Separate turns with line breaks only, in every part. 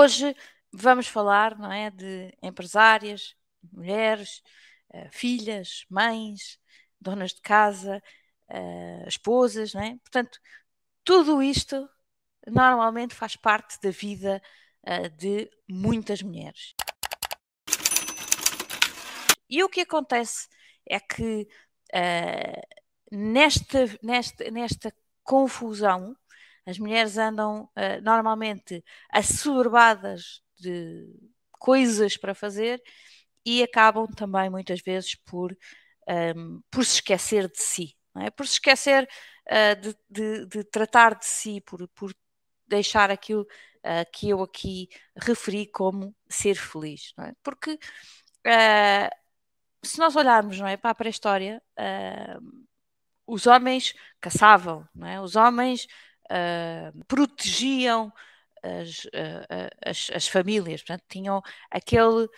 hoje vamos falar, não é, de empresárias, mulheres, uh, filhas, mães, donas de casa, uh, esposas, não é? Portanto, tudo isto normalmente faz parte da vida uh, de muitas mulheres. E o que acontece é que nesta, nesta, nesta confusão, as mulheres andam uh, normalmente assoberbadas de coisas para fazer e acabam também muitas vezes por, um, ehm, por se esquecer de si, é? por se esquecer uh, de, de, de, tratar de si, por, por deixar aquilo uh, que eu aqui referi como ser feliz. É? Porque se nós olharmos não é, para a pré-história, os homens caçavam, é? os homens protegiam as, as, as, famílias, portanto, tinham aquele,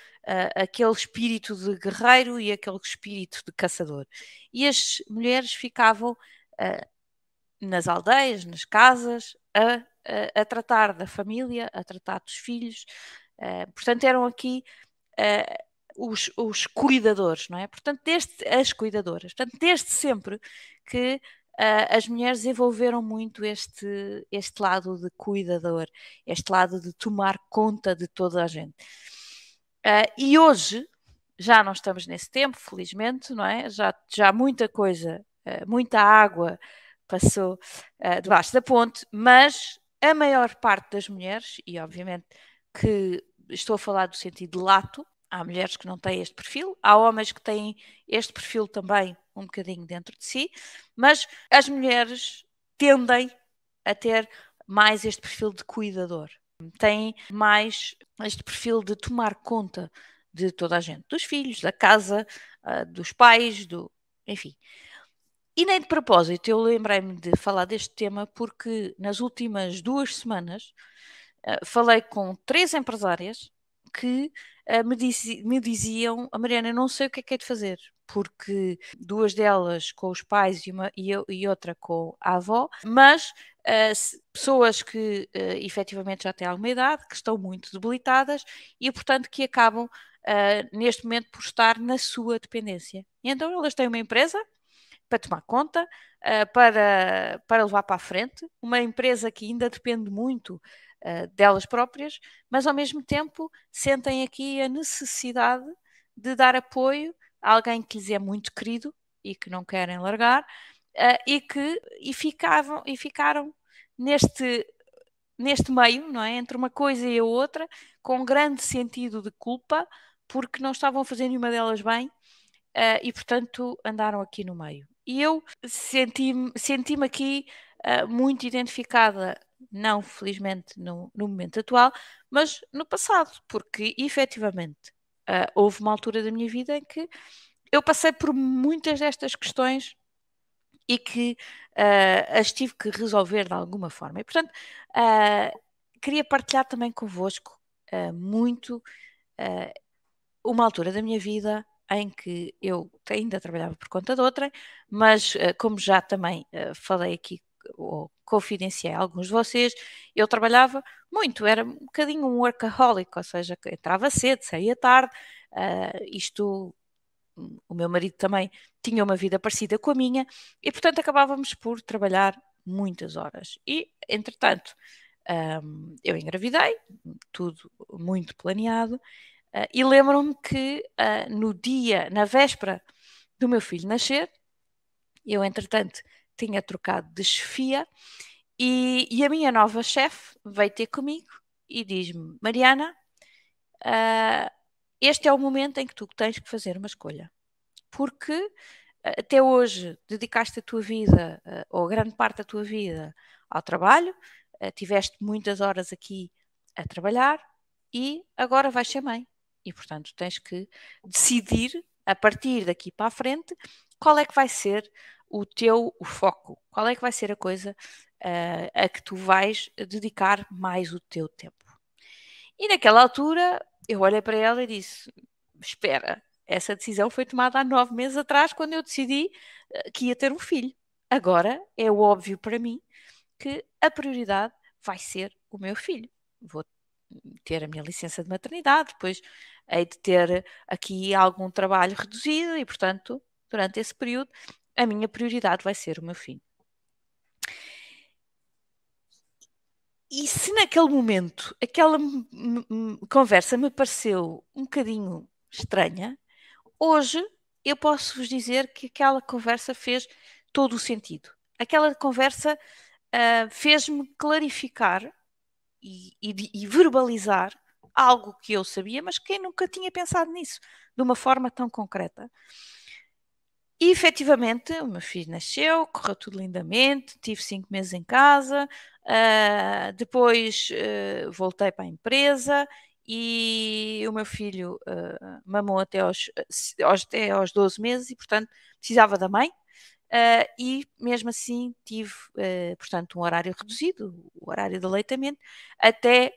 aquele espírito de guerreiro e aquele espírito de caçador. E as mulheres ficavam nas aldeias, nas casas, a, a, a, tratar da família, a tratar dos filhos. portanto, eram aqui os, os, cuidadores, não é? Portanto, desde as cuidadoras. Portanto, desde sempre que uh, as mulheres desenvolveram muito este, este lado de cuidador, este lado de tomar conta de toda a gente. Uh, e hoje, já não estamos nesse tempo, felizmente, não é? Já, já muita coisa, uh, muita água passou debaixo da ponte, mas a maior parte das mulheres, e obviamente que estou a falar do sentido lato, há mulheres que não têm este perfil, há homens que têm este perfil também um bocadinho dentro de si, mas as mulheres tendem a ter mais este perfil de cuidador, têm mais este perfil de tomar conta de toda a gente, dos filhos, da casa, uh, dos pais, do, enfim. E nem de propósito, eu lembrei-me de falar deste tema porque nas últimas duas semanas uh, falei com três empresárias que uh, me, dizi me, diziam: a Mariana, eu não sei o que é que é de fazer, porque duas delas com os pais e, uma, e, e outra com a avó, mas uh, pessoas que uh, efetivamente já têm alguma idade, que estão muito debilitadas e, portanto, que acabam uh, neste momento por estar na sua dependência. E então elas têm uma empresa para tomar conta, uh, para, para levar para a frente, uma empresa que ainda depende muito delas próprias, mas ao mesmo tempo sentem aqui a necessidade de dar apoio alguém que lhes é muito querido e que não querem largar, uh, e que e ficavam e ficaram neste neste meio, não é, entre uma coisa e a outra, com um grande sentido de culpa, porque não estavam fazer nenhuma delas bem, uh, e portanto andaram aqui no meio. E eu senti-me senti aqui uh, muito identificada, não felizmente no, no momento atual, mas no passado, porque efetivamente Uh, houve uma altura da minha vida em que eu passei por muitas destas questões e que uh, as tive que resolver de alguma forma. E, portanto, uh, queria partilhar também convosco muito uma altura da minha vida em que eu ainda trabalhava por conta de outra, mas como já também falei aqui ou confidenciei a alguns de vocês, eu trabalhava muito, era um bocadinho um workaholic, ou seja, entrava cedo, saía tarde, uh, isto o meu marido também tinha uma vida parecida com a minha e portanto acabávamos por trabalhar muitas horas. E entretanto um, eu engravidei tudo muito planeado uh, e lembro-me que uh, no dia, na véspera do meu filho nascer eu entretanto tinha trocado de chefia e, e a minha nova chefe veio ter comigo e diz-me: Mariana, uh, este é o momento em que tu tens que fazer uma escolha. Porque uh, até hoje dedicaste a tua vida, uh, ou grande parte da tua vida, ao trabalho, tiveste muitas horas aqui a trabalhar e agora vais ser mãe. E portanto tens que decidir a partir daqui para a frente qual é que vai ser o teu foco, qual é que vai ser a coisa uh, a que tu vais dedicar mais o teu tempo. E naquela altura eu olhei para ela e disse: Espera, essa decisão foi tomada há nove meses atrás, quando eu decidi uh, que ia ter um filho. Agora é óbvio para mim que a prioridade vai ser o meu filho. Vou ter a minha licença de maternidade, depois hei de ter aqui algum trabalho reduzido e, portanto, durante esse período, a minha prioridade vai ser o meu filho. E se naquele momento aquela conversa me pareceu um bocadinho estranha, hoje eu posso vos dizer que aquela conversa fez todo o sentido. Aquela conversa uh, fez-me clarificar e, e, e, verbalizar algo que eu sabia, mas que eu nunca tinha pensado nisso de uma forma tão concreta. E efetivamente, o meu filho nasceu, correu tudo lindamente, tive cinco meses em casa, uh, depois uh, voltei para a empresa e o meu filho uh, mamou até aos, até aos 12 meses e, portanto, precisava da mãe. E mesmo assim tive, portanto, um horário reduzido, o horário de aleitamento, até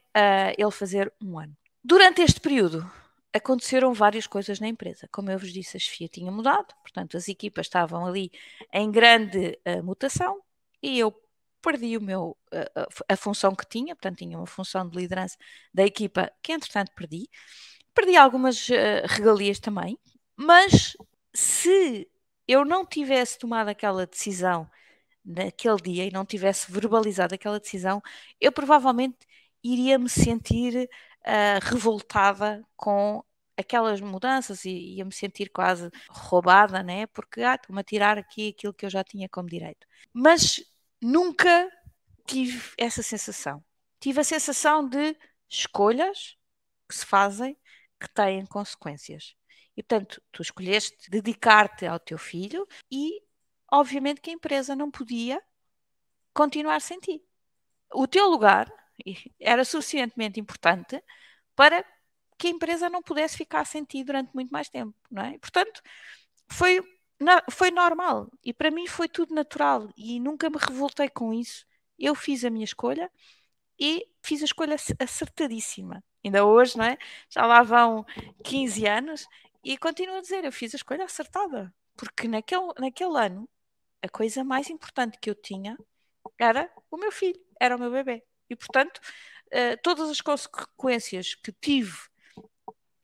ele fazer um ano. Durante este período aconteceram várias coisas na empresa. Como eu vos disse, a chefia tinha mudado, portanto, as equipas estavam ali em grande mutação e eu perdi o meu, a, a função que tinha, portanto, tinha uma função de liderança da equipa que, entretanto, perdi. Perdi algumas regalias também, mas se eu não tivesse tomado aquela decisão naquele dia e não tivesse verbalizado aquela decisão, eu provavelmente iria me sentir uh, revoltada com aquelas mudanças e ia me sentir quase roubada, né? Porque ah, estou-me a tirar aqui aquilo que eu já tinha como direito. Mas nunca tive essa sensação. Tive a sensação de escolhas que se fazem que têm consequências. E, portanto, tu escolheste dedicar-te ao teu filho e, obviamente, que a empresa não podia continuar sem ti. O teu lugar era suficientemente importante para que a empresa não pudesse ficar sem ti durante muito mais tempo, não é? Portanto, foi, foi normal e para mim foi tudo natural e nunca me revoltei com isso. Eu fiz a minha escolha e fiz a escolha acertadíssima. Ainda hoje, não é? Já lá vão 15 anos e continuo a dizer, eu fiz a escolha acertada, porque naquele, naquele ano a coisa mais importante que eu tinha era o meu filho, era o meu bebê. E portanto, uh, todas as consequências que tive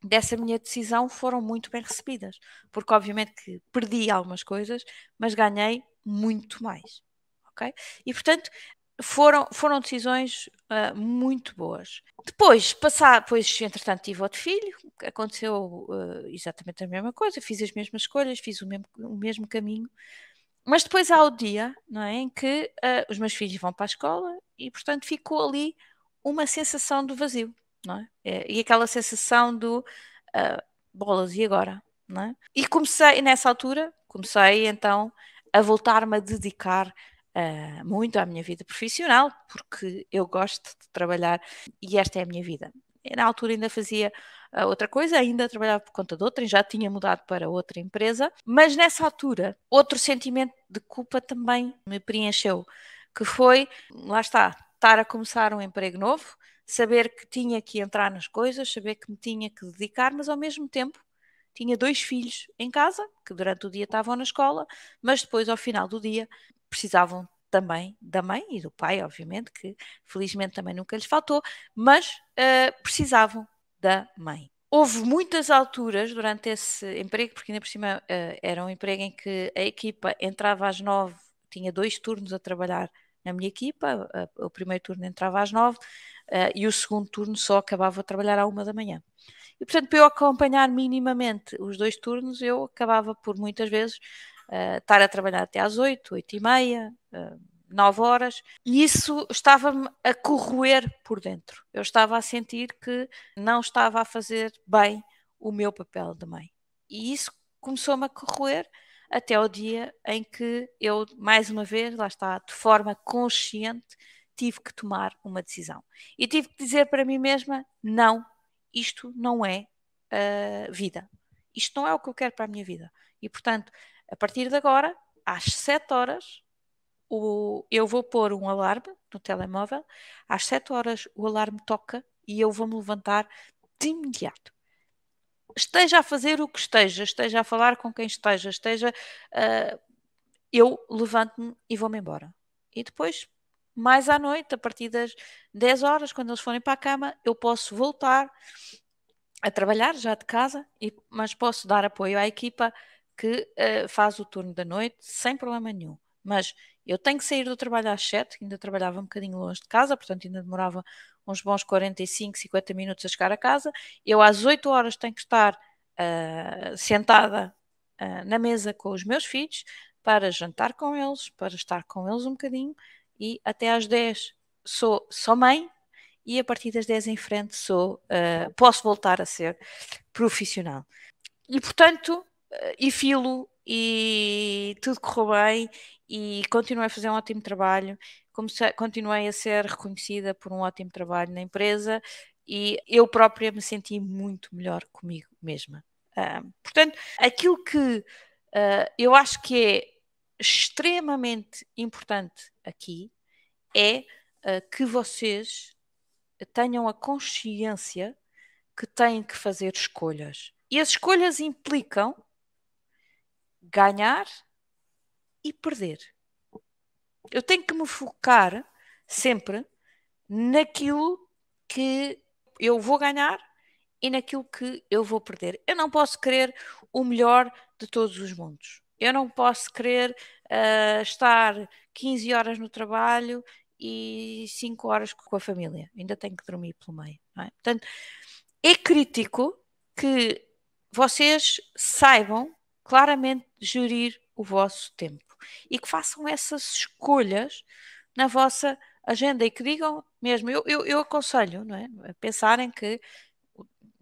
dessa minha decisão foram muito bem recebidas, porque obviamente que perdi algumas coisas, mas ganhei muito mais. Ok? E portanto, foram, foram decisões uh, muito boas. Depois, passar, depois, entretanto, tive outro filho, aconteceu uh, exatamente a mesma coisa, fiz as mesmas escolhas, fiz o mesmo, o mesmo caminho, mas depois há o dia não é, em que uh, os meus filhos vão para a escola e, portanto, ficou ali uma sensação do vazio, não é? é e aquela sensação do bolas, e agora? Não é? E comecei, nessa altura, comecei então a voltar-me a dedicar uh, muito à minha vida profissional, porque eu gosto de trabalhar e esta é a minha vida. Na altura ainda fazia uh, outra coisa, ainda trabalhava por conta de outra, e já tinha mudado para outra empresa, mas nessa altura outro sentimento de culpa também me preencheu, que foi, lá está, estar a começar um emprego novo, saber que tinha que entrar nas coisas, saber que me tinha que dedicar, mas ao mesmo tempo tinha dois filhos em casa, que durante o dia estavam na escola, mas depois, ao final do dia, precisavam também da mãe e do pai, obviamente, que felizmente também nunca lhes faltou, mas uh, precisavam da mãe. Houve muitas alturas durante esse emprego, porque ainda por cima uh, era um emprego em que a equipa entrava às nove, tinha dois turnos a trabalhar na minha equipa, uh, o primeiro turno entrava às nove e o segundo turno só acabava a trabalhar à uma da manhã. E portanto, para eu acompanhar minimamente os dois turnos, eu acabava por muitas vezes uh, estar a trabalhar até às 8, 8 e meia, uh, 9 horas, e isso estava-me a corroer por dentro. Eu estava a sentir que não estava a fazer bem o meu papel de mãe. E isso começou-me a corroer até o dia em que eu, mais uma vez, lá está, de forma consciente, tive que tomar uma decisão. E tive que dizer para mim mesma: não, isto não é uh, vida. Isto não é o que eu quero para a minha vida. E, portanto, a partir de agora, às 7 horas, o, eu vou pôr um alarme no telemóvel, às 7 horas o alarme toca e eu vou-me levantar de imediato. Esteja a fazer o que esteja, esteja a falar com quem esteja, esteja. Uh, eu levanto-me e vou-me embora. E depois mais à noite, a partir das 10 horas, quando eles forem para a cama, eu posso voltar a trabalhar já de casa, e, mas posso dar apoio à equipa que uh, faz o turno da noite sem problema nenhum. Mas eu tenho que sair do trabalho às 7, ainda trabalhava um bocadinho longe de casa, portanto ainda demorava uns bons 45, 50 minutos a chegar a casa. Eu às 8 horas tenho que estar uh, sentada uh, na mesa com os meus filhos para jantar com eles, para estar com eles um bocadinho e até às 10 sou, sou mãe e a partir das 10 em frente sou, uh, posso voltar a ser profissional. E portanto, uh, e filo e tudo correu bem e continuei a fazer um ótimo trabalho, comecei, continuei a ser reconhecida por um ótimo trabalho na empresa e eu própria me senti muito melhor comigo mesma. Uh, portanto, aquilo que uh, eu acho que é extremamente importante aqui é uh, que vocês tenham a consciência que têm que fazer escolhas. E as escolhas implicam ganhar e perder. Eu tenho que me focar sempre naquilo que eu vou ganhar e naquilo que eu vou perder. Eu não posso querer o melhor de todos os mundos. Eu não posso querer uh, estar 15 horas no trabalho e 5 horas com a família. Ainda tenho que dormir pelo meio. É? Portanto, é crítico que vocês saibam claramente gerir o vosso tempo e que façam essas escolhas na vossa agenda e que digam mesmo, eu, eu, eu aconselho não é? a pensarem que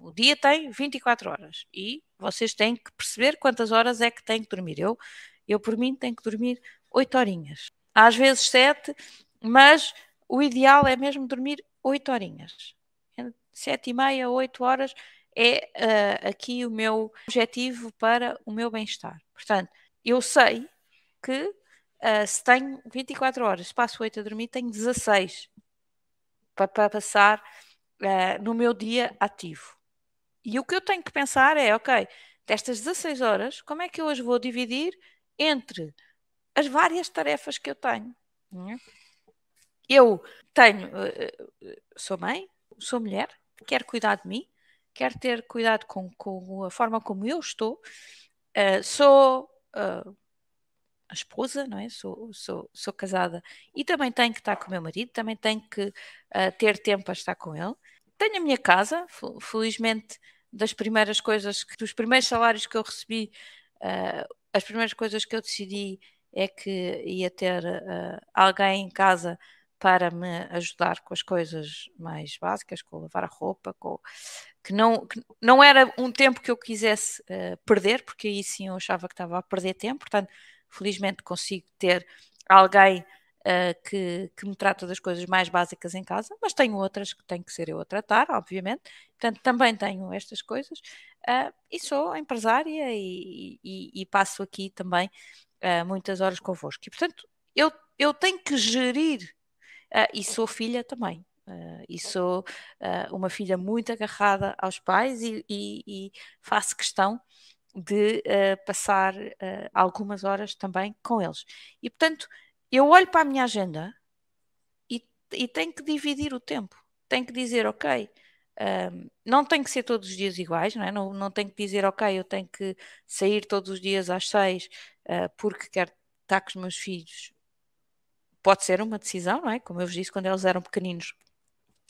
o, dia tem 24 horas e vocês têm que perceber quantas horas é que têm que dormir. Eu, eu por mim, tenho que dormir 8 horinhas. Às vezes 7, mas o ideal é mesmo dormir 8 horinhas. 7 e meia, 8 horas é uh, aqui o meu objetivo para o meu bem-estar. Portanto, eu sei que uh, se tenho 24 horas, passo 8 a dormir, tenho 16 para, para passar uh, no meu dia ativo. E o que eu tenho que pensar é, ok, destas 16 horas, como é que eu as vou dividir entre as várias tarefas que eu tenho? É? Eu tenho, uh, sou mãe, sou mulher, quero cuidar de mim, quero ter cuidado com, com a forma como eu estou, uh, sou uh, a esposa, não é? Sou, sou, sou casada e também tenho que estar com o meu marido, também tenho que uh, ter tempo para estar com ele. Tenho a minha casa, felizmente, das primeiras coisas, dos primeiros salários que eu recebi, uh, as primeiras coisas que eu decidi é que ia ter uh, alguém em casa para me ajudar com as coisas mais básicas, com lavar a roupa, com que não, que não era um tempo que eu quisesse uh, perder, porque aí sim eu achava que estava a perder tempo, portanto felizmente consigo ter alguém uh, que, que me trata das coisas mais básicas em casa, mas tenho outras que tenho que ser eu a tratar, obviamente. Portanto, também tenho estas coisas uh, e sou empresária e, e, e passo aqui também uh, muitas horas convosco. E, portanto, eu, eu tenho que gerir e sou filha também. Uh, e sou uh, uma filha muito agarrada aos pais e, e, e faço questão de uh, passar algumas horas também com eles. E portanto, eu olho para a minha agenda e, e tenho que dividir o tempo. Tenho que dizer, ok, uh, não tem que ser todos os dias iguais, não é? Não, não tenho que dizer, ok, eu tenho que sair todos os dias às seis eh, porque quero estar com os meus filhos. Pode ser uma decisão, não é? Como eu vos disse, quando eles eram pequeninos,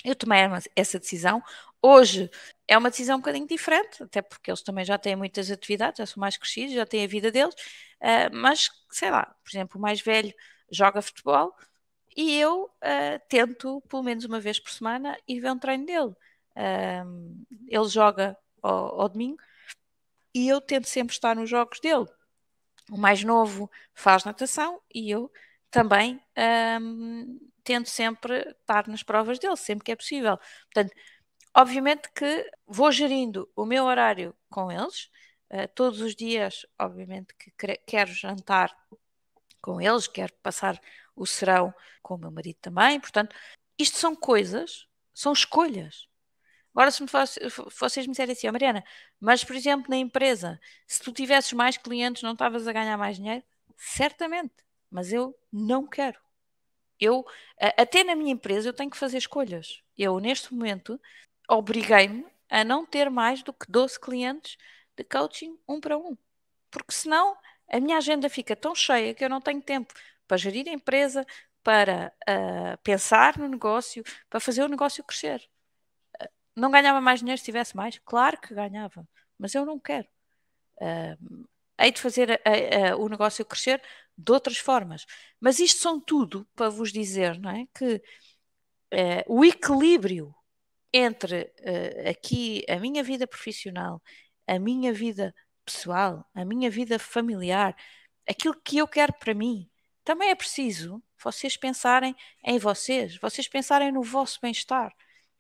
eu tomei essa decisão. Hoje é uma decisão um bocadinho diferente, até porque eles também já têm muitas atividades, já são mais crescidos, já têm a vida deles, uh, mas sei lá, por exemplo, o mais velho joga futebol e eu uh, tento, pelo menos uma vez por semana, ir ver um treino dele. Uh, ele joga ao, ao domingo e eu tento sempre estar nos jogos dele. O mais novo faz natação e eu também tento sempre estar nas provas dele, sempre que é possível. Portanto, obviamente que vou gerindo o meu horário com eles, uh, todos os dias, obviamente que quero jantar com eles, quero passar o serão com o meu marido também, portanto, isto são coisas, são escolhas. Agora, se me fosse, vocês me disserem assim, oh, Mariana, mas por exemplo, na empresa, se tu tivesses mais clientes, não estavas a ganhar mais dinheiro? Certamente, mas eu não quero. Eu, até na minha empresa, eu tenho que fazer escolhas. Eu, neste momento, obriguei-me a não ter mais do que 12 clientes de coaching um para um. Porque senão a minha agenda fica tão cheia que eu não tenho tempo para gerir a empresa, para uh, pensar no negócio, para fazer o negócio crescer. Não ganhava mais dinheiro se tivesse mais? Claro que ganhava, mas eu não quero. Uh, hei de fazer o negócio crescer de outras formas. Mas isto são tudo para vos dizer não é? que o equilíbrio entre aqui a minha vida profissional, a minha vida pessoal, a minha vida familiar, aquilo que eu quero para mim, também é preciso vocês pensarem em vocês, vocês pensarem no vosso bem-estar.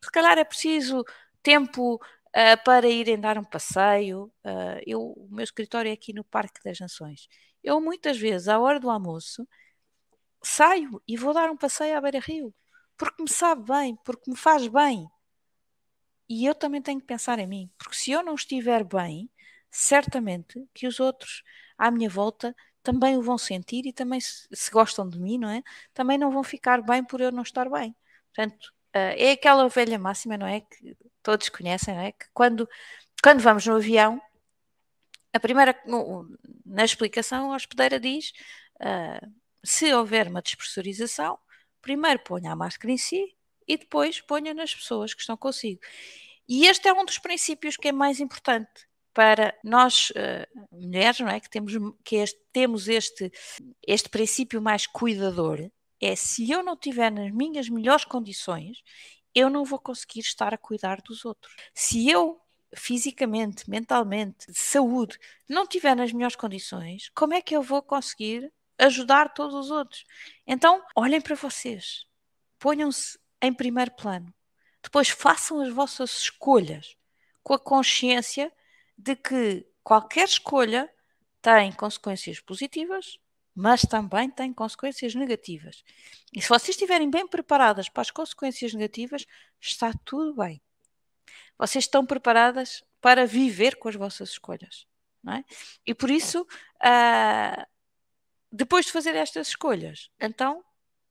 Se calhar é preciso tempo uh, para irem dar um passeio. Uh, eu, o meu escritório é aqui no Parque das Nações. Eu muitas vezes, à hora do almoço, saio e vou dar um passeio à beira-rio, porque me sabe bem, porque me faz bem. E eu também tenho que pensar em mim, porque se eu não estiver bem, certamente que os outros à minha volta também o vão sentir e também, se, gostam de mim, não é? Também não vão ficar bem por eu não estar bem. Portanto, uh, é aquela velha máxima, não é? Que todos conhecem, não é? Que quando, quando vamos no avião, a primeira, na explicação, a hospedeira diz: uh, se houver uma despressurização, primeiro ponha a máscara em si e depois ponha nas pessoas que estão consigo. E este é um dos princípios que é mais importante para nós uh, mulheres, não é? Que temos, que este, temos este, este princípio mais cuidador, é se eu não estiver nas minhas melhores condições, eu não vou conseguir estar a cuidar dos outros. Se eu fisicamente, mentalmente, de saúde, não estiver nas melhores condições, como é que eu vou conseguir ajudar todos os outros? Então, olhem para vocês, ponham-se em primeiro plano, depois façam as vossas escolhas com a consciência de que qualquer escolha tem consequências positivas, mas também tem consequências negativas. E se vocês estiverem bem preparadas para as consequências negativas, está tudo bem. Vocês estão preparadas para viver com as vossas escolhas. É? E por isso, uh, depois de fazer estas escolhas, então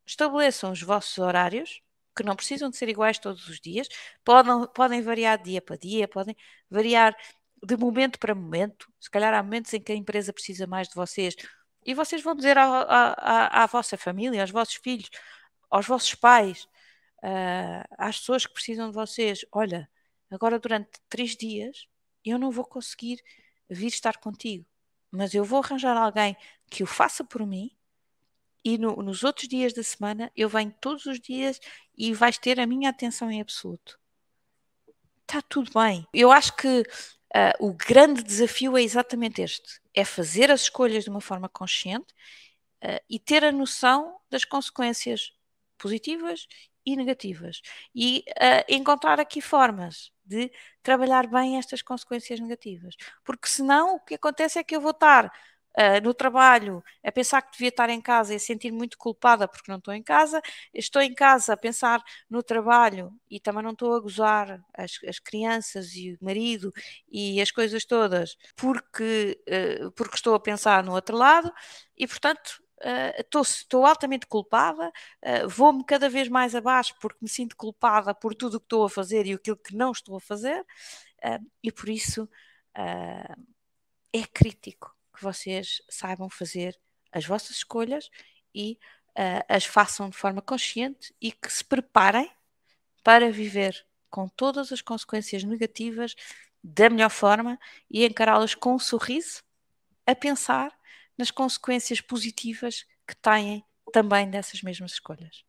estabeleçam os vossos horários, que não precisam de ser iguais todos os dias, podem, podem variar dia para dia, podem variar de momento para momento. Se calhar há momentos em que a empresa precisa mais de vocês e vocês vão dizer à, à, à vossa família, aos vossos filhos, aos vossos pais, uh, às pessoas que precisam de vocês: olha, agora durante três dias eu não vou conseguir vir estar contigo, mas eu vou arranjar alguém que o faça por mim. E no, nos outros dias da semana eu venho todos os dias e vais ter a minha atenção em absoluto. Está tudo bem. Eu acho que Uh, o grande desafio é exatamente este: é fazer as escolhas de uma forma consciente uh, e ter a noção das consequências positivas e negativas. E uh, encontrar aqui formas de trabalhar bem estas consequências negativas, porque senão o que acontece é que eu vou estar uh, no trabalho a pensar que devia estar em casa e a sentir muito culpada porque não estou em casa, estou em casa a pensar no trabalho e também não estou a gozar as, as crianças e o marido e as coisas todas porque, uh, porque estou a pensar no outro lando e portanto estou uh, altamente culpada, uh, vou-me cada vez mais abaixo porque me sinto culpada por tudo o que estou a fazer e aquilo que não estou a fazer, uh, e por isso é crítico que vocês saibam fazer as vossas escolhas e uh, as façam de forma consciente e que se preparem para viver com todas as consequências negativas da melhor forma e encará-las com um sorriso, a pensar nas consequências positivas que têm também dessas mesmas escolhas.